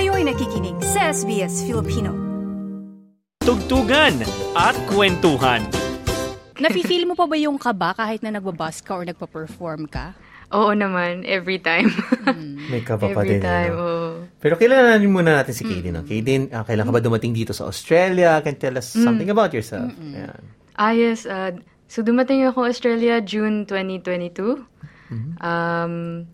Kayo'y nakikinig sa SBS Filipino. Tugtugan at kwentuhan. Nafe-feel mo pa ba yung kaba kahit na nagbabas ka or nagpa-perform ka? Oo naman, every time. May kaba pa every din. time, ano? oo. Pero kilalanin muna natin si Kaden. No? Kaden, ah, kailan ka ba dumating dito sa Australia? Can tell us something about yourself. Ayan. Ah, yes. Uh, so, dumating ako Australia June 2022. Um,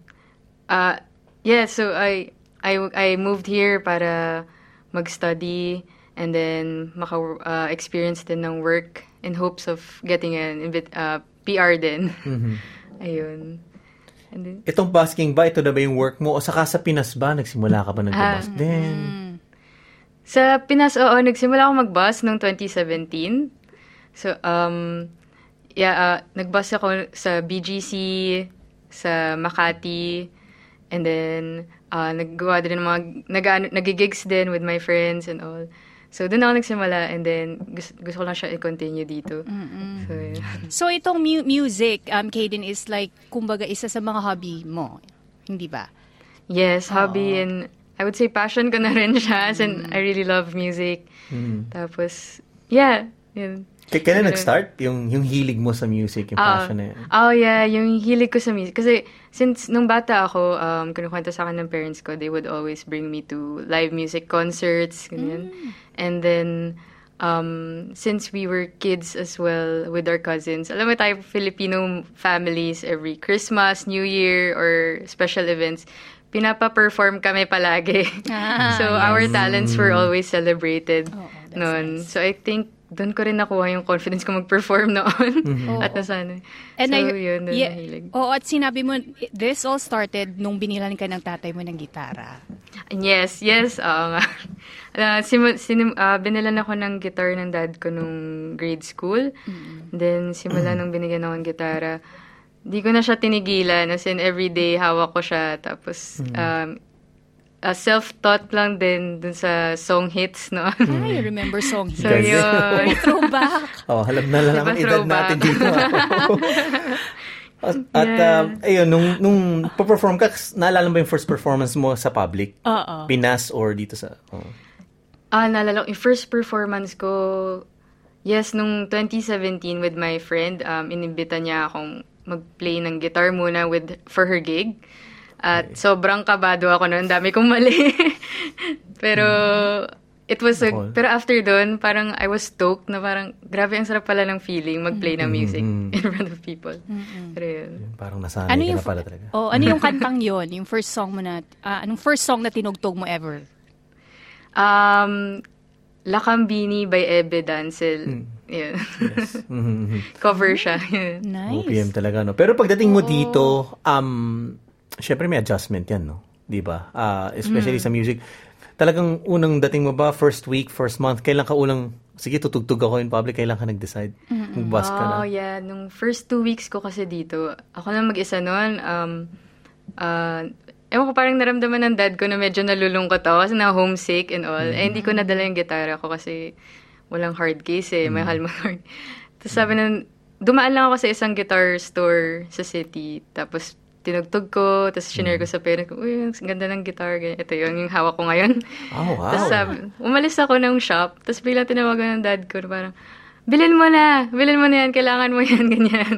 uh, yeah, so I, I, I moved here para mag-study and then maka-experience din ng work in hopes of getting an invit- uh, PR din. Ayun. And then, Itong busking ba, ito na ba yung work mo? O saka sa Pinas ba, nagsimula ka ba Ah, nagbabas din? Sa Pinas, oo, nagsimula ako mag-bus noong 2017. So, um, yeah, uh, nag-bus ako sa BGC, sa Makati, and then, uh, naggawa din ng mga, nag, nagigigs din with my friends and all. So, doon ako nagsimula, and then, gusto, gusto ko lang siya i-continue dito. So, yeah. So itong mu- music, um, Kaden, is like, kumbaga, isa sa mga hobby mo. Hindi ba? Yes, hobby and I would say passion ko na rin siya as in I really love music. Tapos, yeah, yun. K- kailan nag-start? Yung, yung hilig mo sa music, yung Ah, passion na yan? Oh, yeah. Yung hilig ko sa music. Kasi, since nung bata ako, um, kinukwento sa akin ng parents ko, they would always bring me to live music concerts, ganyan. And then, um, since we were kids as well with our cousins, alam mo tayo, Filipino families, every Christmas, New Year, or special events, pinapa-perform kami palagi. so, our talents were always celebrated that's noon. So, I think, doon ko rin nakuha yung confidence ko mag-perform noon. At nasanay. And so, I, yun, doon yeah, nahilig. Oo, at sinabi mo, this all started nung binilan ka ng tatay mo ng gitara. Yes, yes. Oo nga. Uh, simu- sinim- ah, binilan ako ng guitar ng dad ko nung grade school. Then, simula nung binigyan ako ng gitara, di ko na siya tinigilan. As in, everyday hawak ko siya. Tapos, um, ah, self-taught lang din dun sa song hits, no? I remember song so, hits. yun. Throwback. Oh, alam na lang ang edad natin dito. at, at um, ayun, nung, nung perform ka, naalala mo yung first performance mo sa public? Oo. Pinas or dito sa... Oh. Ah, naalala ko, yung first performance ko, yes, nung 2017 with my friend, um, inimbita niya akong mag-play ng guitar muna with for her gig. At sobrang kabado ako noon, dami kong mali. pero it was a, Ako. pero after doon, parang I was stoked na parang grabe ang sarap pala ng feeling mag-play ng music in front of people. Pero yun. Parang nasanay Ano ka yung, na pala talaga. oh, ano yung kantang yon Yung first song mo na, ah, anong first song na tinugtog mo ever? Um, Lakambini by Ebe Dancel. Yun. Mhm. Cover siya. Nice. OPM talaga, no? Pero pagdating mo dito, um, syempre may adjustment yan, no? Di ba? Ah, especially sa music. Talagang unang dating mo ba, first week, first month, kailan ka unang, sige, tutugtog ako in public, kailan ka nag-decide? Mag-bus ka na? Oh, yeah. Nung first two weeks ko kasi dito, ako lang mag-isa noon. Um, uh, ewan ko, parang naramdaman ng dad ko na medyo nalulungkot ako kasi na homesick and all. Eh, hindi ko nadala yung gitara ko kasi walang hard case eh. Mahal mo hard. Tapos sabi na, dumaan lang ako sa isang guitar store sa city. Tapos tinugtog ko, tapos shinare ko sa parents ko, uy, ang ganda ng guitar. Ganyan. Ito yun, yung hawak ko ngayon. Oh, wow. Tapos sabi, umalis ako ng shop, tapos bigla tinawagan ng dad ko, parang, bilhin mo na, bilhin mo na yan, kailangan mo yan, ganyan.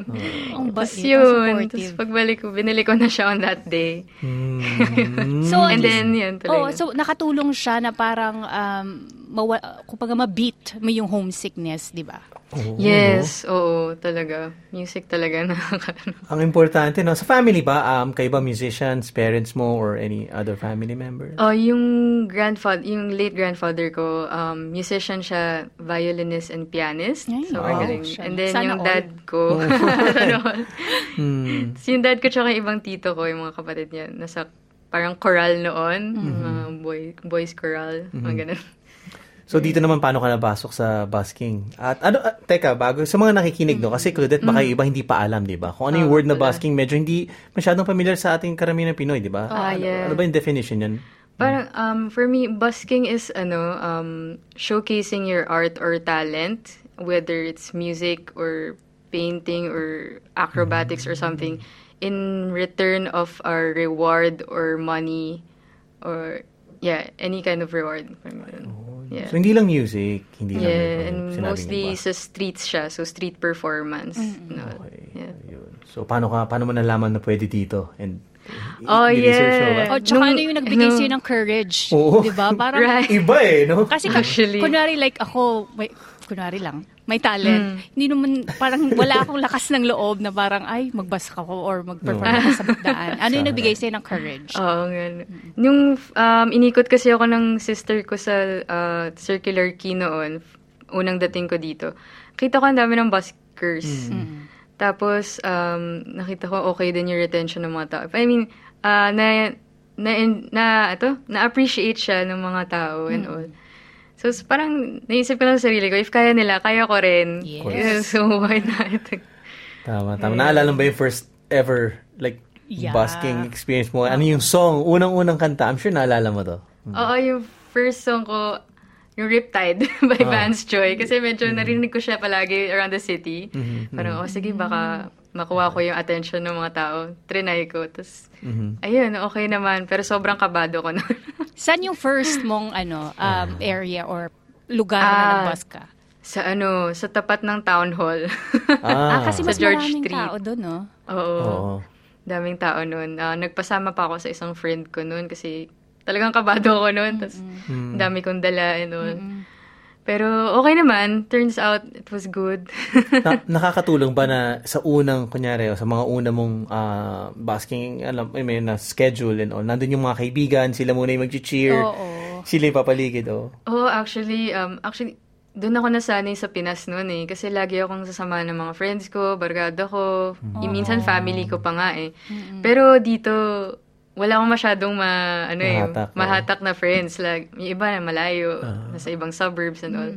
Ang Tapos bait, ang yun, tapos pagbalik ko, binili ko na siya on that day. Mm. So, And least- then, yun, tuloy Oh, na. so nakatulong siya na parang um, mawa, kumbaga ma-beat mo yung homesickness, di ba? Oo, yes, oo, talaga. Music talaga nakaka- Ang importante, no? Sa family ba, um, kayo ba musicians, parents mo, or any other family members? Oh, yung grandfather, yung late grandfather ko, um, musician siya, violinist and pianist. Ay, so, wow. magaling. Siya. And then, Sana yung all. dad ko, sana all. Hmm. So, yung dad ko tsaka yung ibang tito ko, yung mga kapatid niya, nasa parang choral noon, mga boy, boys choral, mga ganun. So, dito naman, paano ka napasok sa busking? At ano, ah, teka, bago, sa mga nakikinig, no? Kasi Claudette, baka yung iba hindi pa alam, di ba? Kung ano yung Oo, word na wala. busking, medyo hindi masyadong familiar sa ating karamihan ng Pinoy, di ba? Ah, ano, yeah. ano ba yung definition yan? Parang, um, for me, busking is, ano, um, showcasing your art or talent, whether it's music or painting or acrobatics or something, in return of a reward or money or yeah, any kind of reward. Parang. Yeah. So, hindi lang music, hindi lang Yeah, yung and sinabing mostly sa streets siya, so street performance. No. Okay, Yeah. ayun. So, paano ka, paano mo nalaman na pwede dito? And, Oh, yeah. O, tsaka Nung- ano yung nagbigay nung- sa'yo ng courage? Oo. Di ba? Parang, Right. Iba eh, no? kasi ka- Actually. kunwari like ako, may, kunwari lang, may talent. Hindi naman, parang wala akong lakas ng loob na parang, ay, magbas ka ko or mag-perform ako sa daan. Ano yung nagbigay sa'yo ng courage? Oo, nga. Yung um, inikot kasi ako ng sister ko sa uh, Circular Quay noon, unang dating ko dito, kita ko ang dami ng buskers. Tapos, um, nakita ko okay din yung retention ng mga tao. I mean, uh, na, na, na, ito, na-appreciate siya ng mga tao and all. So, s- parang naisip ko lang sa sarili ko, if kaya nila, kaya ko rin. Yes. So, why not? Tama, tama. Naalala mo ba yung first ever, like, Yeah. busking experience mo? Ano yung song? Unang-unang kanta? I'm sure naalala mo to. Oo, yung first song ko, yung Riptide by Vance Joy. Kasi medyo narinig ko siya palagi around the city. Parang, oh, sige, baka makuha ko yung attention ng mga tao. Trinay ko. Tapos, ayun, okay naman. Pero sobrang kabado ko nun. Saan yung first mong ano um, area or lugar na Ah. nagbas ka? sa ano, sa tapat ng town hall. Ah, Ah, kasi Sa mas George maraming Street. tao doon, no? Oo. Oo. Daming tao nun. Ah, nagpasama pa ako sa isang friend ko nun kasi talagang kabado ako nun. Tapos, dami kong dala and all. Pero okay naman. Turns out, it was good. Na- nakakatulong ba na sa unang, kunyari, o sa mga una mong ah, basking, alam, I mean, na schedule and all, nandun yung mga kaibigan, sila muna yung mag-cheer, Oo. sila yung papaligid, oh. oh, actually, um, actually, doon ako nasanay sa Pinas noon eh. Kasi lagi akong sasama ng mga friends ko, barkada ko, yung minsan family ko pa nga eh. Pero dito, wala akong masyadong ma, ano eh, Mahatak, oo. mahatak na friends. Like, yung iba na malayo, nasa ibang suburbs and all.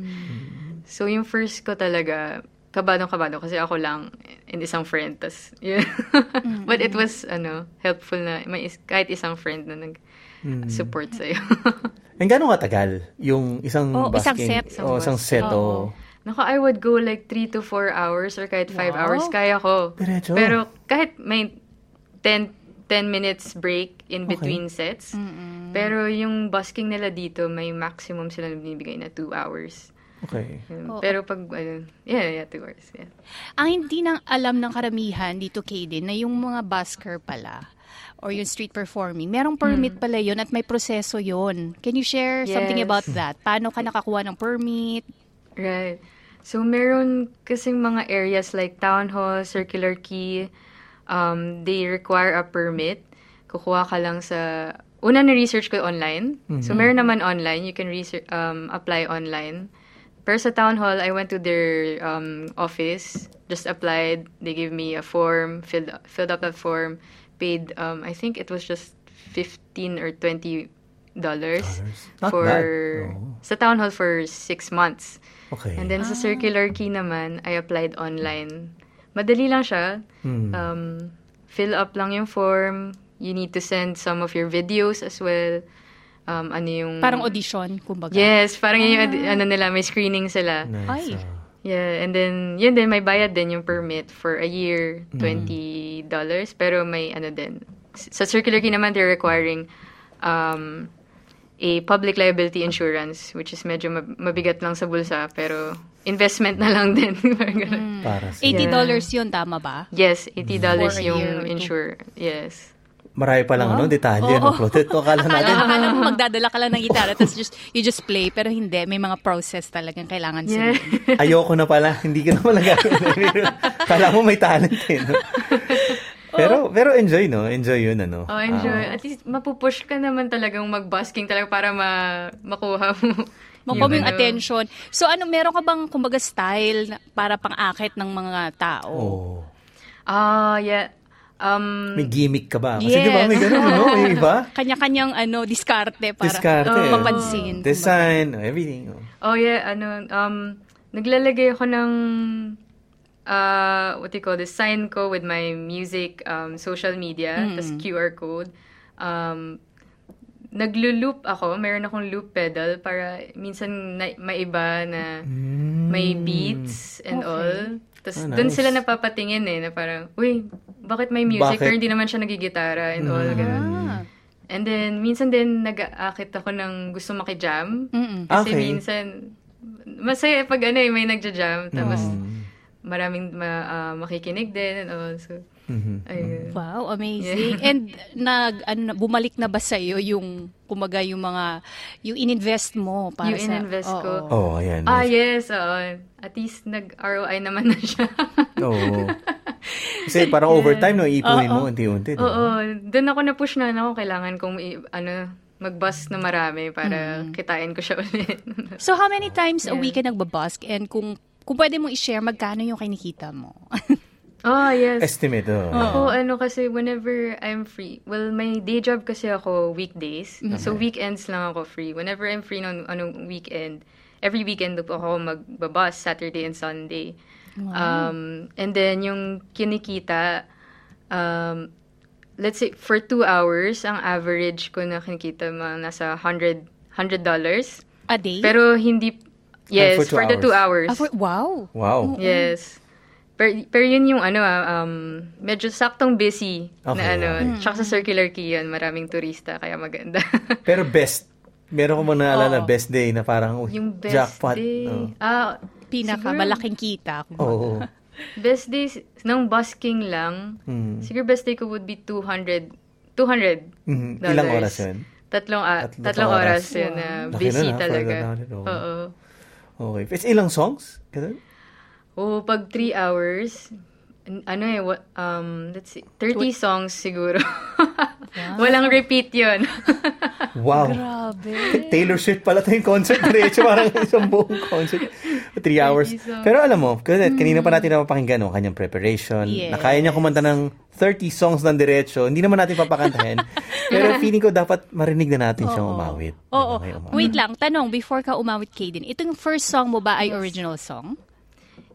So, yung first ko talaga, kabadong-kabado kasi ako lang and isang friend. Tas, yun. But it was, ano, helpful na may is- kahit isang friend na nag-support sa'yo. And gano'ng katagal yung isang Oh, isang basking? set. Oh, isang set, oh. Naku, I would go like 3 to 4 hours or kahit 5 Wow. hours, kaya ko. Diretso. Pero kahit may 10, 10 minutes break in between sets. Pero yung busking nila dito, may maximum sila na binibigay na 2 hours. Okay. Yun. Pero pag, ano, yeah, yeah, 2 hours. Yeah. Ang hindi nang alam ng karamihan dito, Kaden, na yung mga busker pala or yung street performing, merong permit pala yun at may proseso yun. Can you share something Yes. about that? Paano ka nakakuha ng permit? Right. So, meron kasing mga areas like Town Hall, Circular Quay, um, they require a permit. Kukuha ka lang sa... Una na-research ko online. So, meron naman online. You can research, um, apply online. Pero sa Town Hall, I went to their um, office, just applied. They gave me a form, filled, filled up that form, paid, um, I think it was just 15 or 20 dollars for bad. Oo. sa town hall for six months. Okay. And then sa circular key naman, I applied online. Madali lang siya. Hmm. Um, fill up lang yung form. You need to send some of your videos as well. Um, ano yung... Parang audition, kumbaga. Yes, parang yun yung ad- ano nila, may screening sila. Nice. Ay. ah. Yeah, and then, yun din, may bayad din yung permit for a year, $20. Pero may ano din. Sa circular key naman, they're requiring um, a public liability insurance, which is medyo mab- mabigat lang sa bulsa, pero investment na lang din. Ganun. Para sa... $80 yun, tama ba? Yes, $80 For a year or yung insure. Yes. Marami pa lang, ano, detalye, no, Claudette? O, Akala Akala, natin, akala mo magdadala ka lang ng gitara tapos just, you just play. Pero hindi, may mga process talagang kailangan Yeah. sundin. ayoko na pala, hindi ka na pala gagawin. Kala mo may talent eh, no? Pero, pero enjoy, no? Enjoy yun, ano? Oh, enjoy. At least, mapupush ka naman talagang mag-busking talaga para ma- makuha mo. Makuha mo yung attention. So ano, meron ka bang kumbaga style para pang-akit ng mga tao? Oh. Ah, yeah. Um, May gimmick ka ba? Kasi Yes. di ba may ganun, no? May iba? Kanya-kanyang ano, diskarte para Diskarte. uh, mapansin. Design, everything. Oh. Oh yeah, ano, um, naglalagay ako ng, uh, what do you call this, sign ko with my music, um, social media, tas QR code. Um, naglo-loop ako, meron akong loop pedal para minsan na, may iba na may beats and all. Tapos Ah, doon nice. sila napapatingin eh, na parang, uy, bakit may music Bakit? pero hindi naman siya nagigitara and all. ganun. Ah. And then, minsan din nag-aakit ako ng gusto makijam. Mm-mm. Kasi Okay. minsan, masaya pag ano eh, may nagja-jam. Tapos, Mm. maraming ma- ah, makikinig din and all. So, Mhm. ayun. Wow, amazing. And nag ano na- bumalik na ba sa iyo yung kumaga yung mga yung ininvest mo para Yung sa ininvest Oo. ko. Oh, ayan. Ah, yes. oo. at least nag-ROI naman na siya. Oo. Kasi parang overtime, no? Iipunin mo unti-unti. di ba? Oo. Doon ako na-push na ako. Kailangan kong i- ano, mag-bus na marami para kitain ko siya ulit. So how many times a Yeah. week ka nagbabusk and kung kung pwede mong i-share magkano yung kinikita mo? Oh, yes. Estimate, oh. Ako, ano kasi, whenever I'm free, well, may day job kasi ako weekdays. So, weekends lang ako free. Whenever I'm free on anong weekend, every weekend po ako magbabas, Saturday and Sunday. Um, and then, yung kinikita, um, let's say, for two hours, ang average ko na kinikita, mga nasa $100, $100. a day? Pero hindi, yes, for two for, the two hours. Ah, for- wow. Wow. Yes. Pero, pero yun yung ano ah, um, medyo saktong busy Okay, na ano. okay. Tsaka sa Circular Quay yun, maraming turista, kaya maganda. Pero best. Meron ko mo naalala, Oo. best day na parang, uy, yung best jackpot. day. Oh. Ah, Pinaka siguro malaking kita. Oo. best day ng busking lang. Mm. Siguro best day ko would be 200 200 Mhm. dollars. Ilang oras yun? Tatlong, ah, Tatlong tatlong oras. oras, yun na busy ah, for talaga. the 100, oo. Oo. Okay. It's ilang songs? Ganun? Oo, pag 3 hours, an- ano eh, what, um, let's see, 30 songs siguro. Walang repeat yun. Wow. Grabe. Taylor Swift pala ito yung concert. Diretso parang isang buong concert. Three hours. songs. Pero alam mo, kasi kanina pa natin napapakinggan no, kanyang preparation. Yes. Na kaya niya kumanta ng 30 songs ng diretso. Hindi naman natin papakantahin. Pero feeling ko dapat marinig na natin siyang umawit. Oo. Okay, umawit. Wait lang, tanong, before ka umawit, Kaden, ito yung first song mo ba ay original song?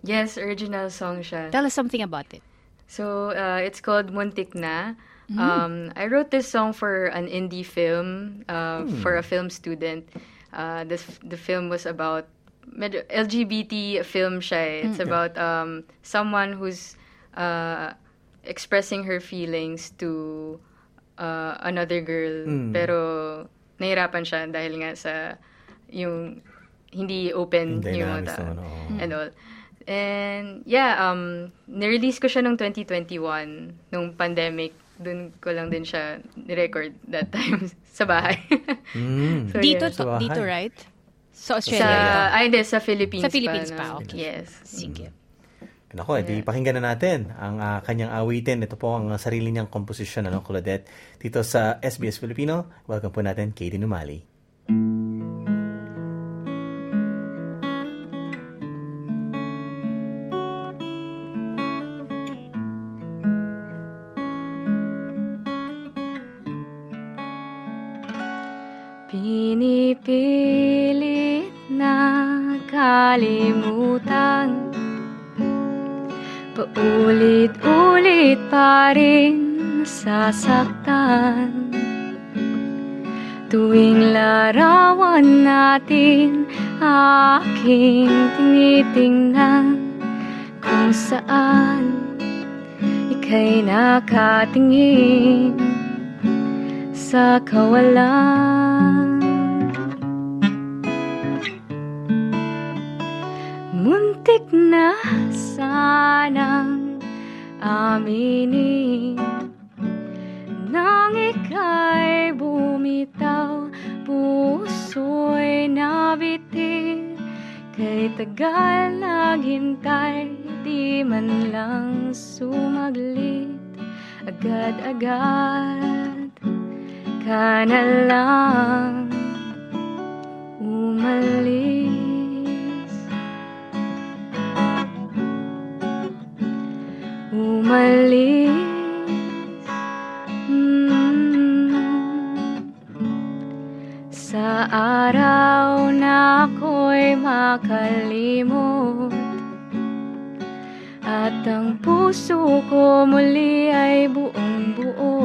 Yes, original song siya. Tell us something about it. So, uh, it's called Muntik Na. Um, I wrote this song for an indie film, uh, for a film student. Uh, this, the film was about medyo LGBT film siya. eh. It's about um, someone who's uh, expressing her feelings to uh, another girl. Pero nahirapan siya dahil nga sa yung hindi open Yung yung mga tao and all. And yeah, um, nirelease ko siya nung 2021, nung pandemic. Doon ko lang din siya ni-record that time sa bahay. Mm. So, dito, yeah. to, Sa bahay. dito, right? Sa Sa, Australia. ay, hindi, sa Philippines Sa Philippines pa. pa, no? okay. Yes. Sige. Nako, edi pakinggan na natin ang ah, kanyang awitin. Ito po ang sarili niyang komposisyon, ano, Claudette. Dito sa SBS Filipino, welcome po natin, Katie Numali. Sasaktan Tuwing larawan natin Aking tinitingnan Kung saan Ika'y nakatingin Sa kawalan. Muntik na sanang aminin Kay tagal naghintay Di man lang sumaglit. Agad-agad Ka na lang Umalis. Umalis mm, Sa araw ako'y makalimot At ang puso ko muli ay buong buo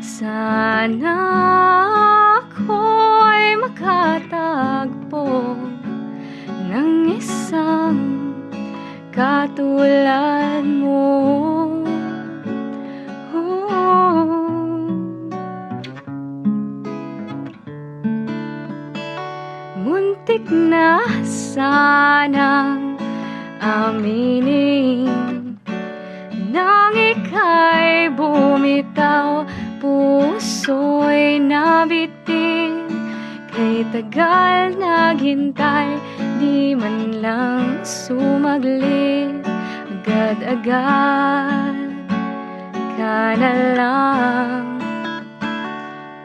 Sana ako'y makatagpo ng isang katulad mo. Na sanang aminin Nang ika'y bumitaw Puso'y nabitin. Kay tagal naghintay Di man lang sumaglit. Agad-agad ka na lang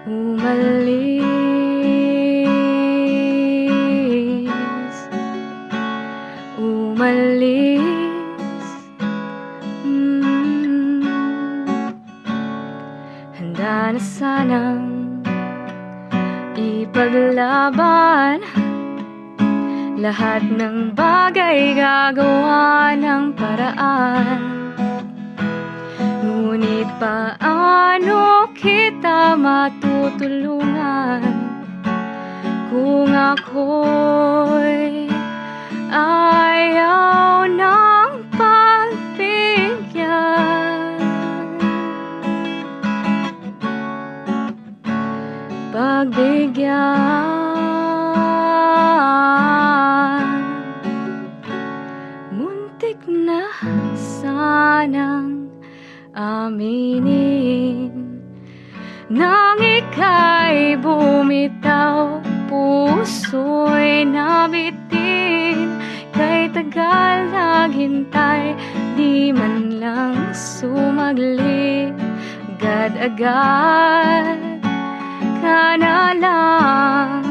Umalis na sanang ipaglaban. Lahat ng bagay gagawa ng paraan. Ngunit paano kita matutulungan Kung ako'y ayaw ng Pagbigyan Muntik na sanang aminin Nang ika'y bumitaw Puso'y nabitin. Kay tagal naghintay Di man lang sumaglit Agad-agad ka na lang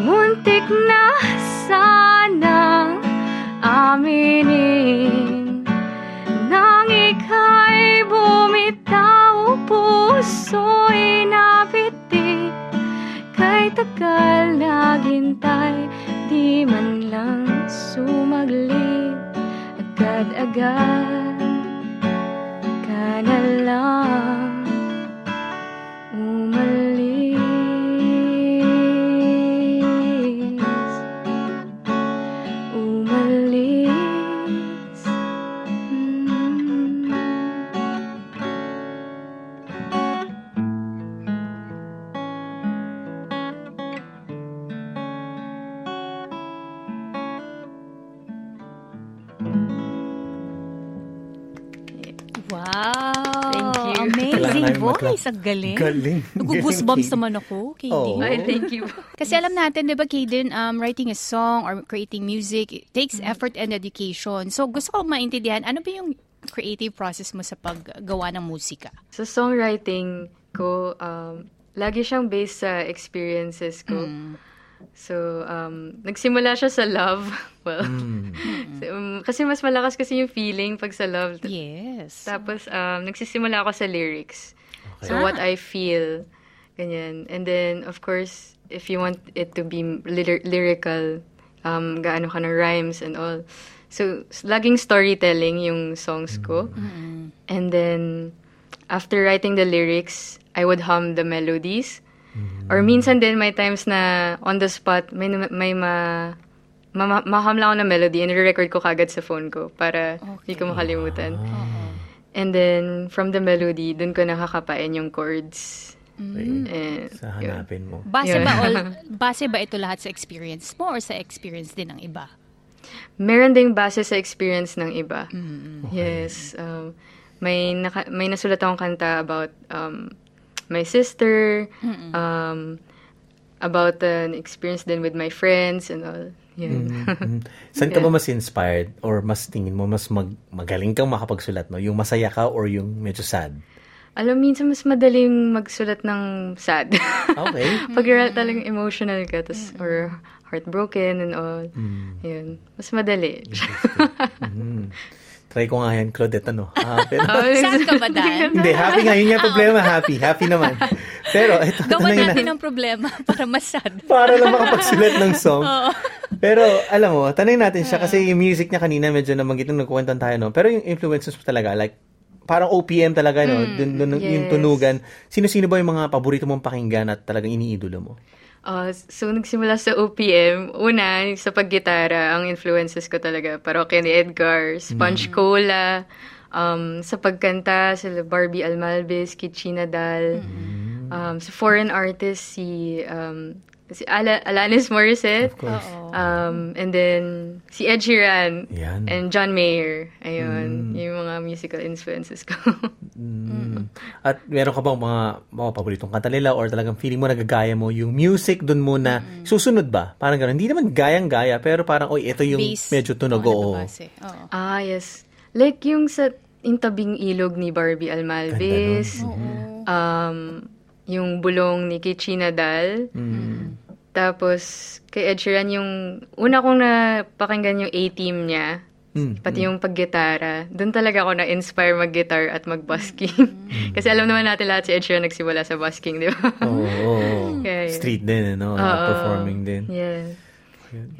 Muntik na sanang aminin Nang ika'y bumitaw Puso'y nabitin. Kay tagal naghintay Di man lang sumaglit. Agad-agad ka na lang Magla- Ang galing. Galing. Nagubusbumps naman ako, KD. Oo. Ay, thank you. Kasi alam natin, di ba, Kaden, um, writing a song or creating music, it takes effort and dedication. So, gusto ko maintindihan, ano ba yung creative process mo sa paggawa ng musika? Sa songwriting ko, um, lagi siyang based sa experiences ko. So, um, nagsimula siya sa love. Well, so, um, kasi mas malakas kasi yung feeling pag sa love. Yes. Tapos, um, nagsisimula ako sa lyrics. So, Ah. what I feel. Ganyan. And then, of course, if you want it to be lyr- lyrical, um, gaano ka ng rhymes and all. So, laging storytelling yung songs ko. And then, after writing the lyrics, I would hum the melodies. Or minsan din, may times na on the spot, may, may ma, ma, ma-hum lang ako ng melody and re-record ko kagad sa phone ko para hindi ko makalimutan. And then, from the melody, dun ko nakakapain yung chords. And, Sa yun. hanapin mo. Base ba all, base ba ito lahat sa experience mo or sa experience din ng iba? Meron ding base sa experience ng iba. Yes. Um, may, naka, may nasulat akong kanta about um, my sister, um, about an experience din with my friends and all. Yun. Mm. Saan ka ba mas inspired or mas tingin mo mas mag, magaling kang makapagsulat, no? Yung masaya ka or yung medyo sad? Alam, minsan mas madaling magsulat ng sad. Okay. Pag talagang emotional ka, tas, or heartbroken and all. Yun. Mas madali. Mhm. Try ko nga yan, Claudette, ano? Happy. Saan ka ba, Dan? Hindi, happy nga. Yun yung problema, happy. Happy naman. Pero, ito, Gawan tanongin natin na- ng problema para masad. para lang makapagsulat ng song. Pero, alam mo, tanongin natin siya kasi yung music niya kanina medyo nabanggit nung nagkukwentan tayo, no? Pero yung influences mo talaga, like, parang OPM talaga, no? Dun, dun, Yung yes. tunugan. Sino-sino ba yung mga paborito mong pakinggan at talagang iniidolo mo? Uh, so, nagsimula sa OPM. Una, sa paggitara, ang influences ko talaga. Parokya ni Edgar, Sponge Cola, um, sa pagkanta, sila Barbie Almalbes, Kitchi Nadal. Um, sa foreign artist, si um, si Ala- Alanis Morissette. Of course. Um, and then, si Ed Sheeran. Yan. And John Mayer. Ayun. Yung mga musical influences ko. Mm. At meron ka bang mga, mga paboritong kanta nila or talagang feeling mo nagagaya mo yung music dun muna susunod ba? Parang gano'n. Hindi naman gayang-gaya pero parang, oy, ito yung Base. medyo tunog. Oo. Oo. ah, yes. Like yung sa yung tabing ilog ni Barbie Almalvis. Um, yung bulong ni Kichina Dal. Mm. Tapos, kay Ed Sheeran, yung una kong napakinggan yung A-team niya, Mm. pati yung paggitara, doon talaga ako na-inspire mag-guitar at mag-busking. Mm. Kasi alam naman natin lahat si Ed Sheeran nagsimula sa busking, di ba? Oo. oo, oo. Kaya. Street din, ano? Oo. performing din. Yeah.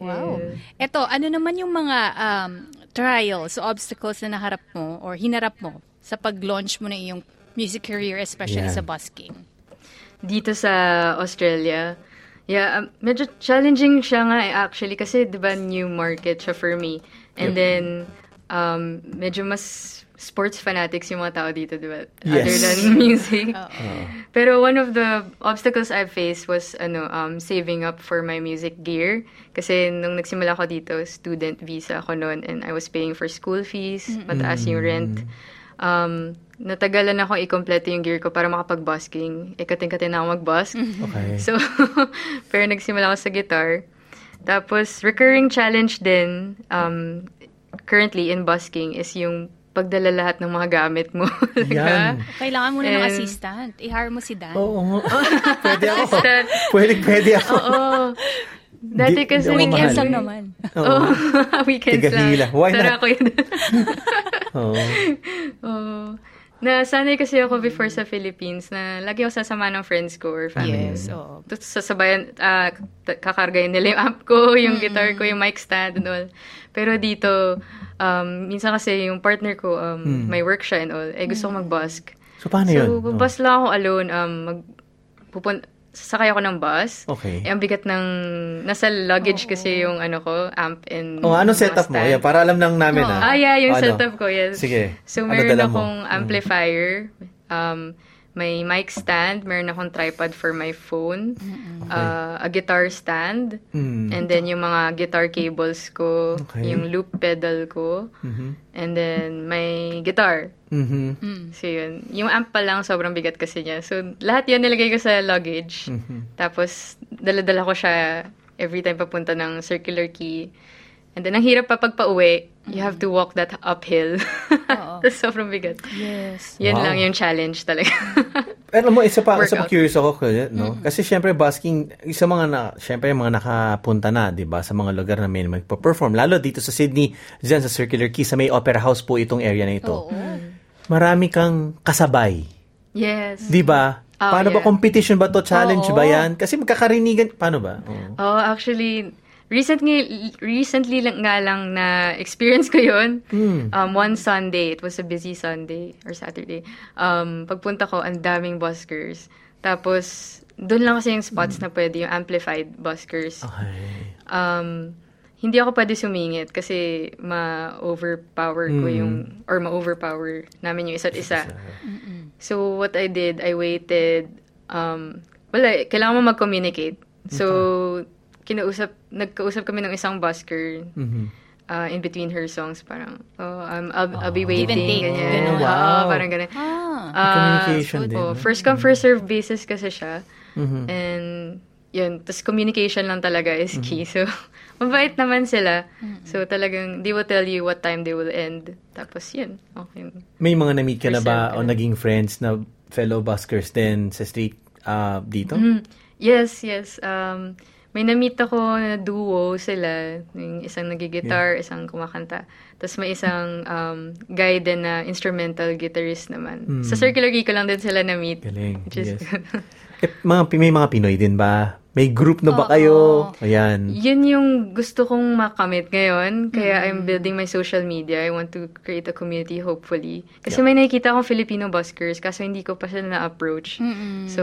Wow. Ito, ano naman yung mga um, trials o obstacles na naharap mo or hinarap mo sa pag-launch mo na iyong music career, especially Yan. sa busking? Dito sa Australia, yeah, um, medyo challenging siya nga eh, actually kasi 'di ba new market siya for me. And then um medyo mas sports fanatics yung mga tao dito, 'di ba? Other Yes. than music. Pero one of the obstacles I've faced was ano um saving up for my music gear kasi nung nagsimula ako dito, student visa ako noon and I was paying for school fees, mataas yung rent. Um, natagalan ako i-complete yung gear ko para makapag-busking. Ikating-kating na ako mag-busk. Okay. So, pero nagsimula ako sa guitar. Tapos, recurring challenge din, um, currently in busking, is yung pagdala lahat ng mga gamit mo. Yan. Kailangan mo na ng assistant. I-hire mo si Dan. Oo. pwede ako. Pwede, pwede ako. Oo. Dati kasi... di Weekends lang naman. Oo. Oh, weekends lang. Why Tara not? ko yun. Oo. Oo. Nasanay kasi ako before sa Philippines na lagi ako sasama ng friends ko or family. Yes, oo. Tapos sasabayan, ah, t- kakargayin nila yung amp ko, yung guitar ko, yung mic stand and all. Pero dito, um, minsan kasi yung partner ko, um, may work siya and all, eh gusto ko mag-busk. So, paano so, yun? Oh. bus lang ako alone, um, mag, pupun- sasakay ako ng bus. Okay. Eh, ang bigat ng, nasa luggage kasi yung ano ko, amp and Oh, mga setup mo? Yeah, para alam lang namin ah. Ah, yeah, yung Ano? setup ko, yes. Sige. So, Ano meron dala mo? akong amplifier, um, may mic stand, meron akong tripod for my phone, uh, a guitar stand, Mm. and then yung mga guitar cables ko, Okay. yung loop pedal ko, Mhm. and then may guitar. Mhm. So, yun. Yung amp pa lang, sobrang bigat kasi niya. So, lahat yun nilagay ko sa luggage. Mhm. Tapos, dala-dala ko siya every time papunta ng circular key. And then, ang hirap pa pag pauwi, you have to walk that uphill. Oo. Tapos, sobrang bigat. Yes. Yan Wow. lang yung challenge talaga. Alam mo, isa pa, isa pa Workout. curious ako, no? Kasi syempre, busking, isa mga na, syempre, mga nakapunta na, di ba, sa mga lugar na may magpa-perform. Lalo dito sa Sydney, dyan sa Circular Quay, sa may opera house po itong area na ito. Oo. Marami kang kasabay. yes. Di ba? Oh, paano ba yeah. competition ba to? Challenge Oo. ba yan? Kasi magkakarinigan, paano ba? Oo. Oh, actually, recently, recently lang nga lang na experience ko yun. Hmm. Um, one Sunday, it was a busy Sunday or Saturday. Um, pagpunta ko, ang daming buskers. Tapos, doon lang kasi yung spots na pwede, yung amplified buskers. Okay. Um, hindi ako pwede sumingit kasi ma-overpower ko Mm. yung, or ma-overpower namin yung isa't isa. So, what I did, I waited, um, wala, kailangan mo mag-communicate. So, kinausap, nagkausap kami ng isang busker Mhm. uh, in between her songs, parang, oh, um, I'll, I'll be and waiting, take. ganyan. Oo, Wow. parang ganun. Ah. Ah, communication so, din, oh, first come, first serve basis kasi siya. Mhm. And, yun, tas communication lang talaga is Mm-hmm. key. So, mabait naman sila. So, talagang, they will tell you what time they will end. Tapos, yun, okay. May mga na-meet ka na ba o naging friends na fellow buskers din sa street ah, dito? Mm, yes, yes. Um, may na-meet ako na duo sila. Yung isang nagigitar, isang kumakanta. Tapos may isang um, guy din na instrumental guitarist naman. Sa Circular Key ko lang din sila na-meet. Galing. Which is yes. Eh, mga, may mga Pinoy din ba? May group na ba kayo? Ayan. Yun yung gusto kong makamit ngayon. Kaya I'm building my social media. I want to create a community, hopefully. Kasi may nakikita akong Filipino buskers, kaso hindi ko pa sila na-approach. So,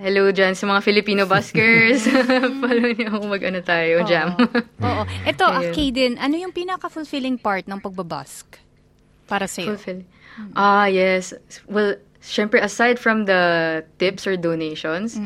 hello dyan sa mga Filipino buskers. Follow niyo ako mag-ano tayo, jam. Oo. Ito, Ayun. Kaden, ano yung pinaka-fulfilling part ng pagbabask? Para sa'yo? Fulfill. Ah, yes. Well, syempre, aside from the tips or donations,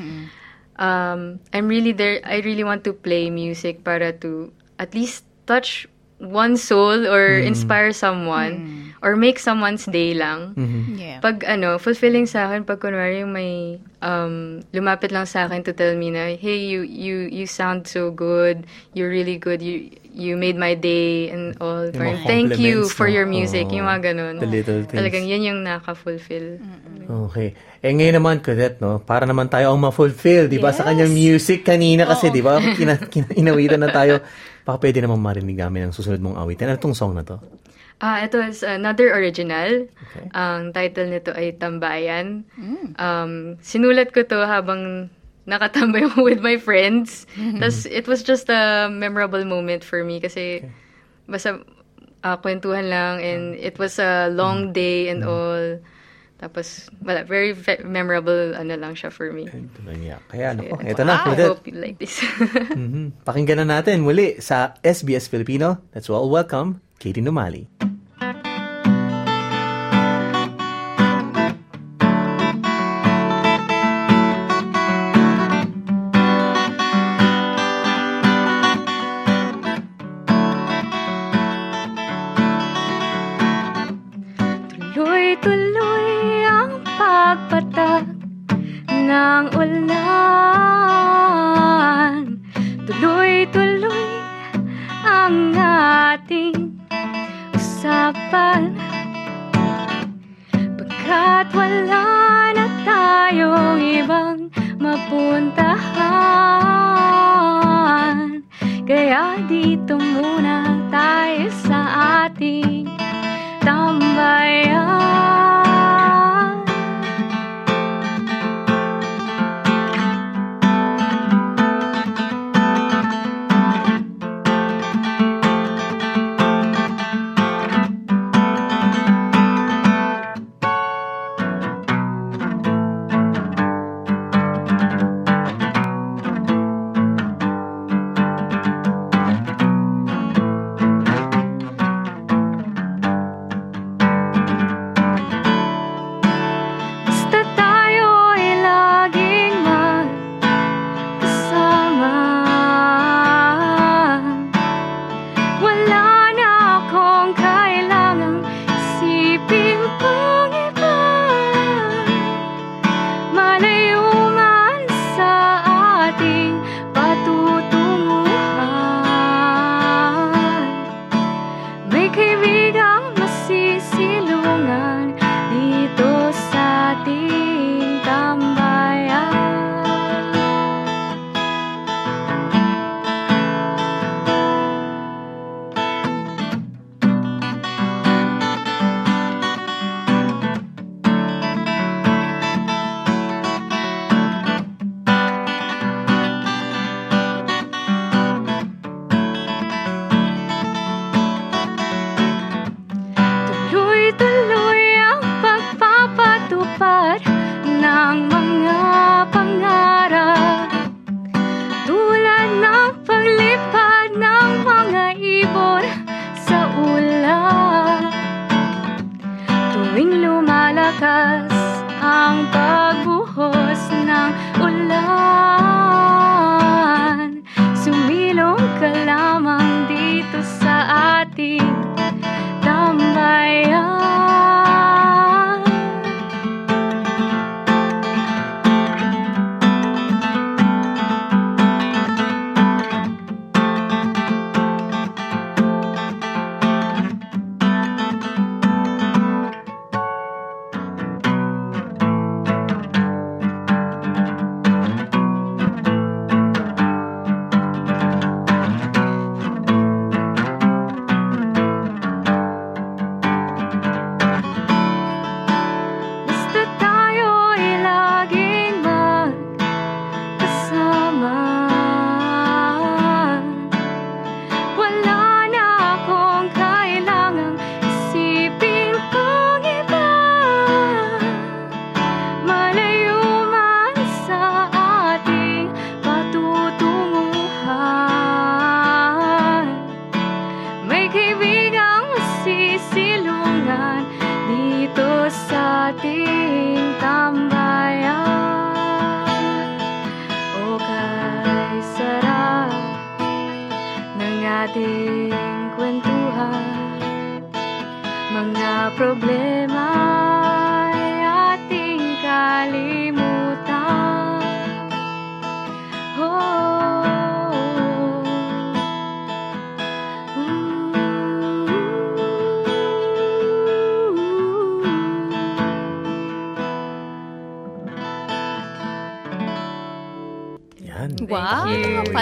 um, I'm really there. I really want to play music para to at least touch one soul or inspire someone or make someone's day lang. Yeah. Pag ano, fulfilling sa akin pag kunwari may um, lumapit lang sa akin to tell me na, hey, you you you sound so good. You're really good. You you made my day and all. Yung Parang, thank you for your music. Oo. Yung mga ganun. The little things. Talagang yun yung naka-fulfill. Okay. Eh ngayon naman, Cadet, no? Para naman tayo ang ma-fulfill, di ba? Sa Yes. kanyang music kanina kasi, di ba? Kina, kina, inawitan na tayo. Baka pwede naman marinig namin ang susunod mong awitin. Ano tong song na to? Ah, ito is another original. Okay. Ang title nito ay Tambayan. Um, sinulat ko to habang nakatambay with my friends. Tapos it was just a memorable moment for me kasi basta ah, kwentuhan lang and it was a long day and all. Tapos, wala, very ve- memorable ano lang siya for me. Niya. Kaya, ano po, ito na, I Cadet. hope you like this. Mhm. Pakinggan na natin muli sa SBS Filipino. Let's all welcome Katie Numali.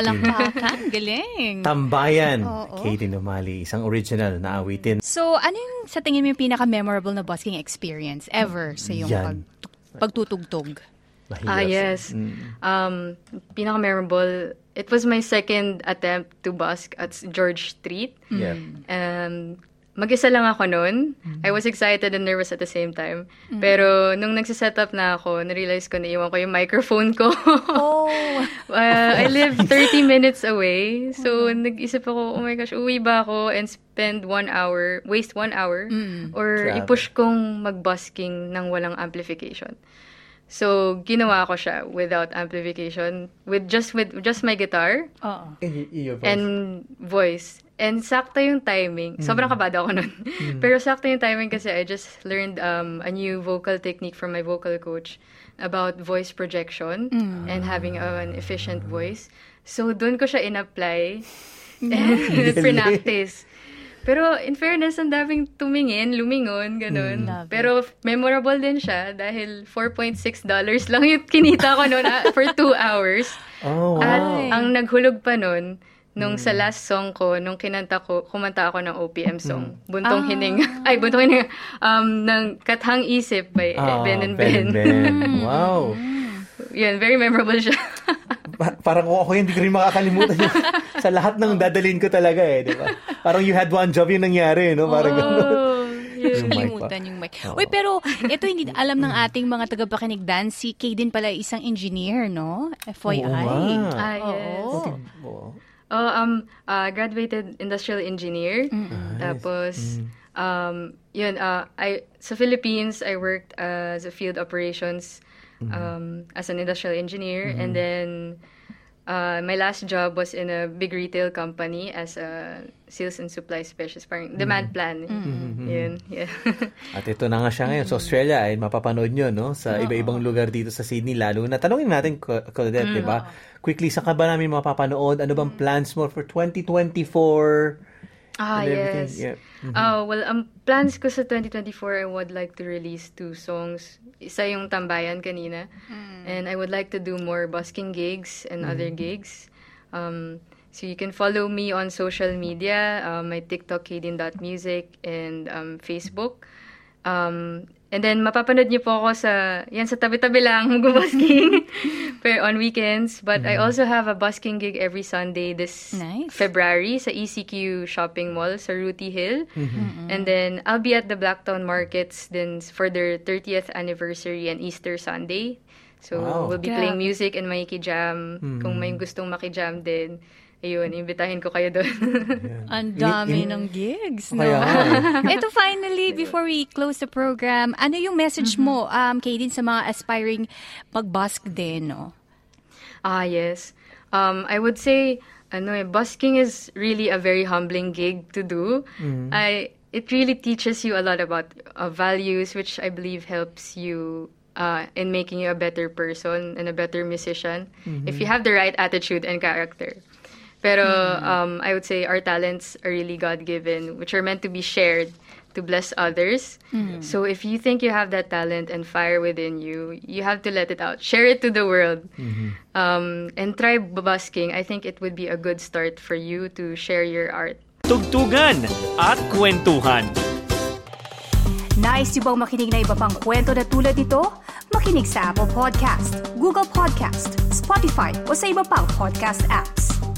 You. palakpakan. Galing. Tambayan. Oo. Katie Numali, isang original na awitin. So, ano yung sa tingin mo yung pinaka-memorable na busking experience ever sa iyong Yan. pag, pagtutugtog? Mahirap. Ah, yes. Um, pinaka-memorable, it was my second attempt to busk at George Street. Yeah. Um, mag-isa lang ako noon. I was excited and nervous at the same time. Pero nung nagsiset up na ako, narealize ko na iwan ko yung microphone ko. Oh. Uh, I live 30 minutes away. So, nag-isip ako, oh my gosh, uwi ba ako and spend one hour, waste one hour? Or Grabe. i-push kong mag-busking ng walang amplification. So, ginawa ko siya without amplification, with just with just my guitar Oo. and voice. And sakto yung timing. Sobrang kabado ako nun. Pero sakto yung timing kasi I just learned um, a new vocal technique from my vocal coach about voice projection and having an efficient voice. So, doon ko siya in-apply and practice. Pero in fairness, ang daming tumingin, lumingon, ganun. It. Pero memorable din siya dahil $4.6 dollars lang yung kinita ko noon ah, for two hours. Oh, At wow. Ay. ang naghulog pa nun, nung sa last song ko, nung kinanta ko, kumanta ako ng OPM song, Buntong Hininga, ay, Buntong Hininga, um, ng Kathang Isip by Ah, Ben and Ben. Ben. Ben. wow. Yun, very memorable siya. Pa- parang kung ako hindi ko rin makakalimutan yun. sa lahat ng dadalhin ko talaga eh, di ba? Parang you had one job yung nangyari, no? Parang oh, yun. Yung. Kalimutan yung mic. Uy, pero ito hindi alam ng ating mga tagapakinig Dan, si Kay din pala isang engineer, no? FYI. Oo. Ah, yes. Oo. Oh, um, uh, graduated industrial engineer. Tapos, um, yun, uh, I, sa Philippines, I worked as a field operations um, as an industrial engineer. And then, uh, my last job was in a big retail company as a sales and supply specialist. Parang demand plan. Yun, yeah. At ito na nga siya ngayon sa Australia ay mapapanood nyo no sa iba-ibang lugar dito sa Sydney lalo na tanongin natin Ko- Claudette, 'di ba? Quickly saan ka ba namin mapapanood? Ano bang plans mo for 2024? Ah, yes. Yeah. Oh, well, um, plans ko sa 2024, I would like to release two songs. Isa yung Tambayan kanina. And I would like to do more busking gigs and other gigs. Um, so you can follow me on social media, um, my TikTok, Kaden.music, and um, Facebook. Um, and then, mapapanood niyo po ako sa, yan, sa tabi-tabi lang, busking pero on weekends. But I also have a busking gig every Sunday this Nice. February sa ECQ Shopping Mall sa Ruti Hill. And then, I'll be at the Blacktown Markets then for their 30th anniversary and Easter Sunday. So, Wow. we'll be Grabe. playing music and makikijam. Kung may gustong makijam din, ayun, imbitahin ko kayo doon. Ang dami ini- ng gigs, no? Kaya nga eh. Ito finally, before we close the program, ano yung message mo, um, Kaden, sa mga aspiring mag-busk din, no? Ah, yes. Um, I would say, ano eh, busking is really a very humbling gig to do. I it really teaches you a lot about uh, values, which I believe helps you uh, in making you a better person and a better musician if you have the right attitude and character. Pero um, I would say our talents are really God given, which are meant to be shared to bless others. So if you think you have that talent and fire within you, you have to let it out. Share it to the world. Um, and try busking. I think it would be a good start for you to share your art. Tugtugan at kwentuhan. Nice yung bang makinig na iba pang kwento na tulad ito? Makinig sa Apple Podcast, Google Podcast, Spotify o sa iba pang podcast apps.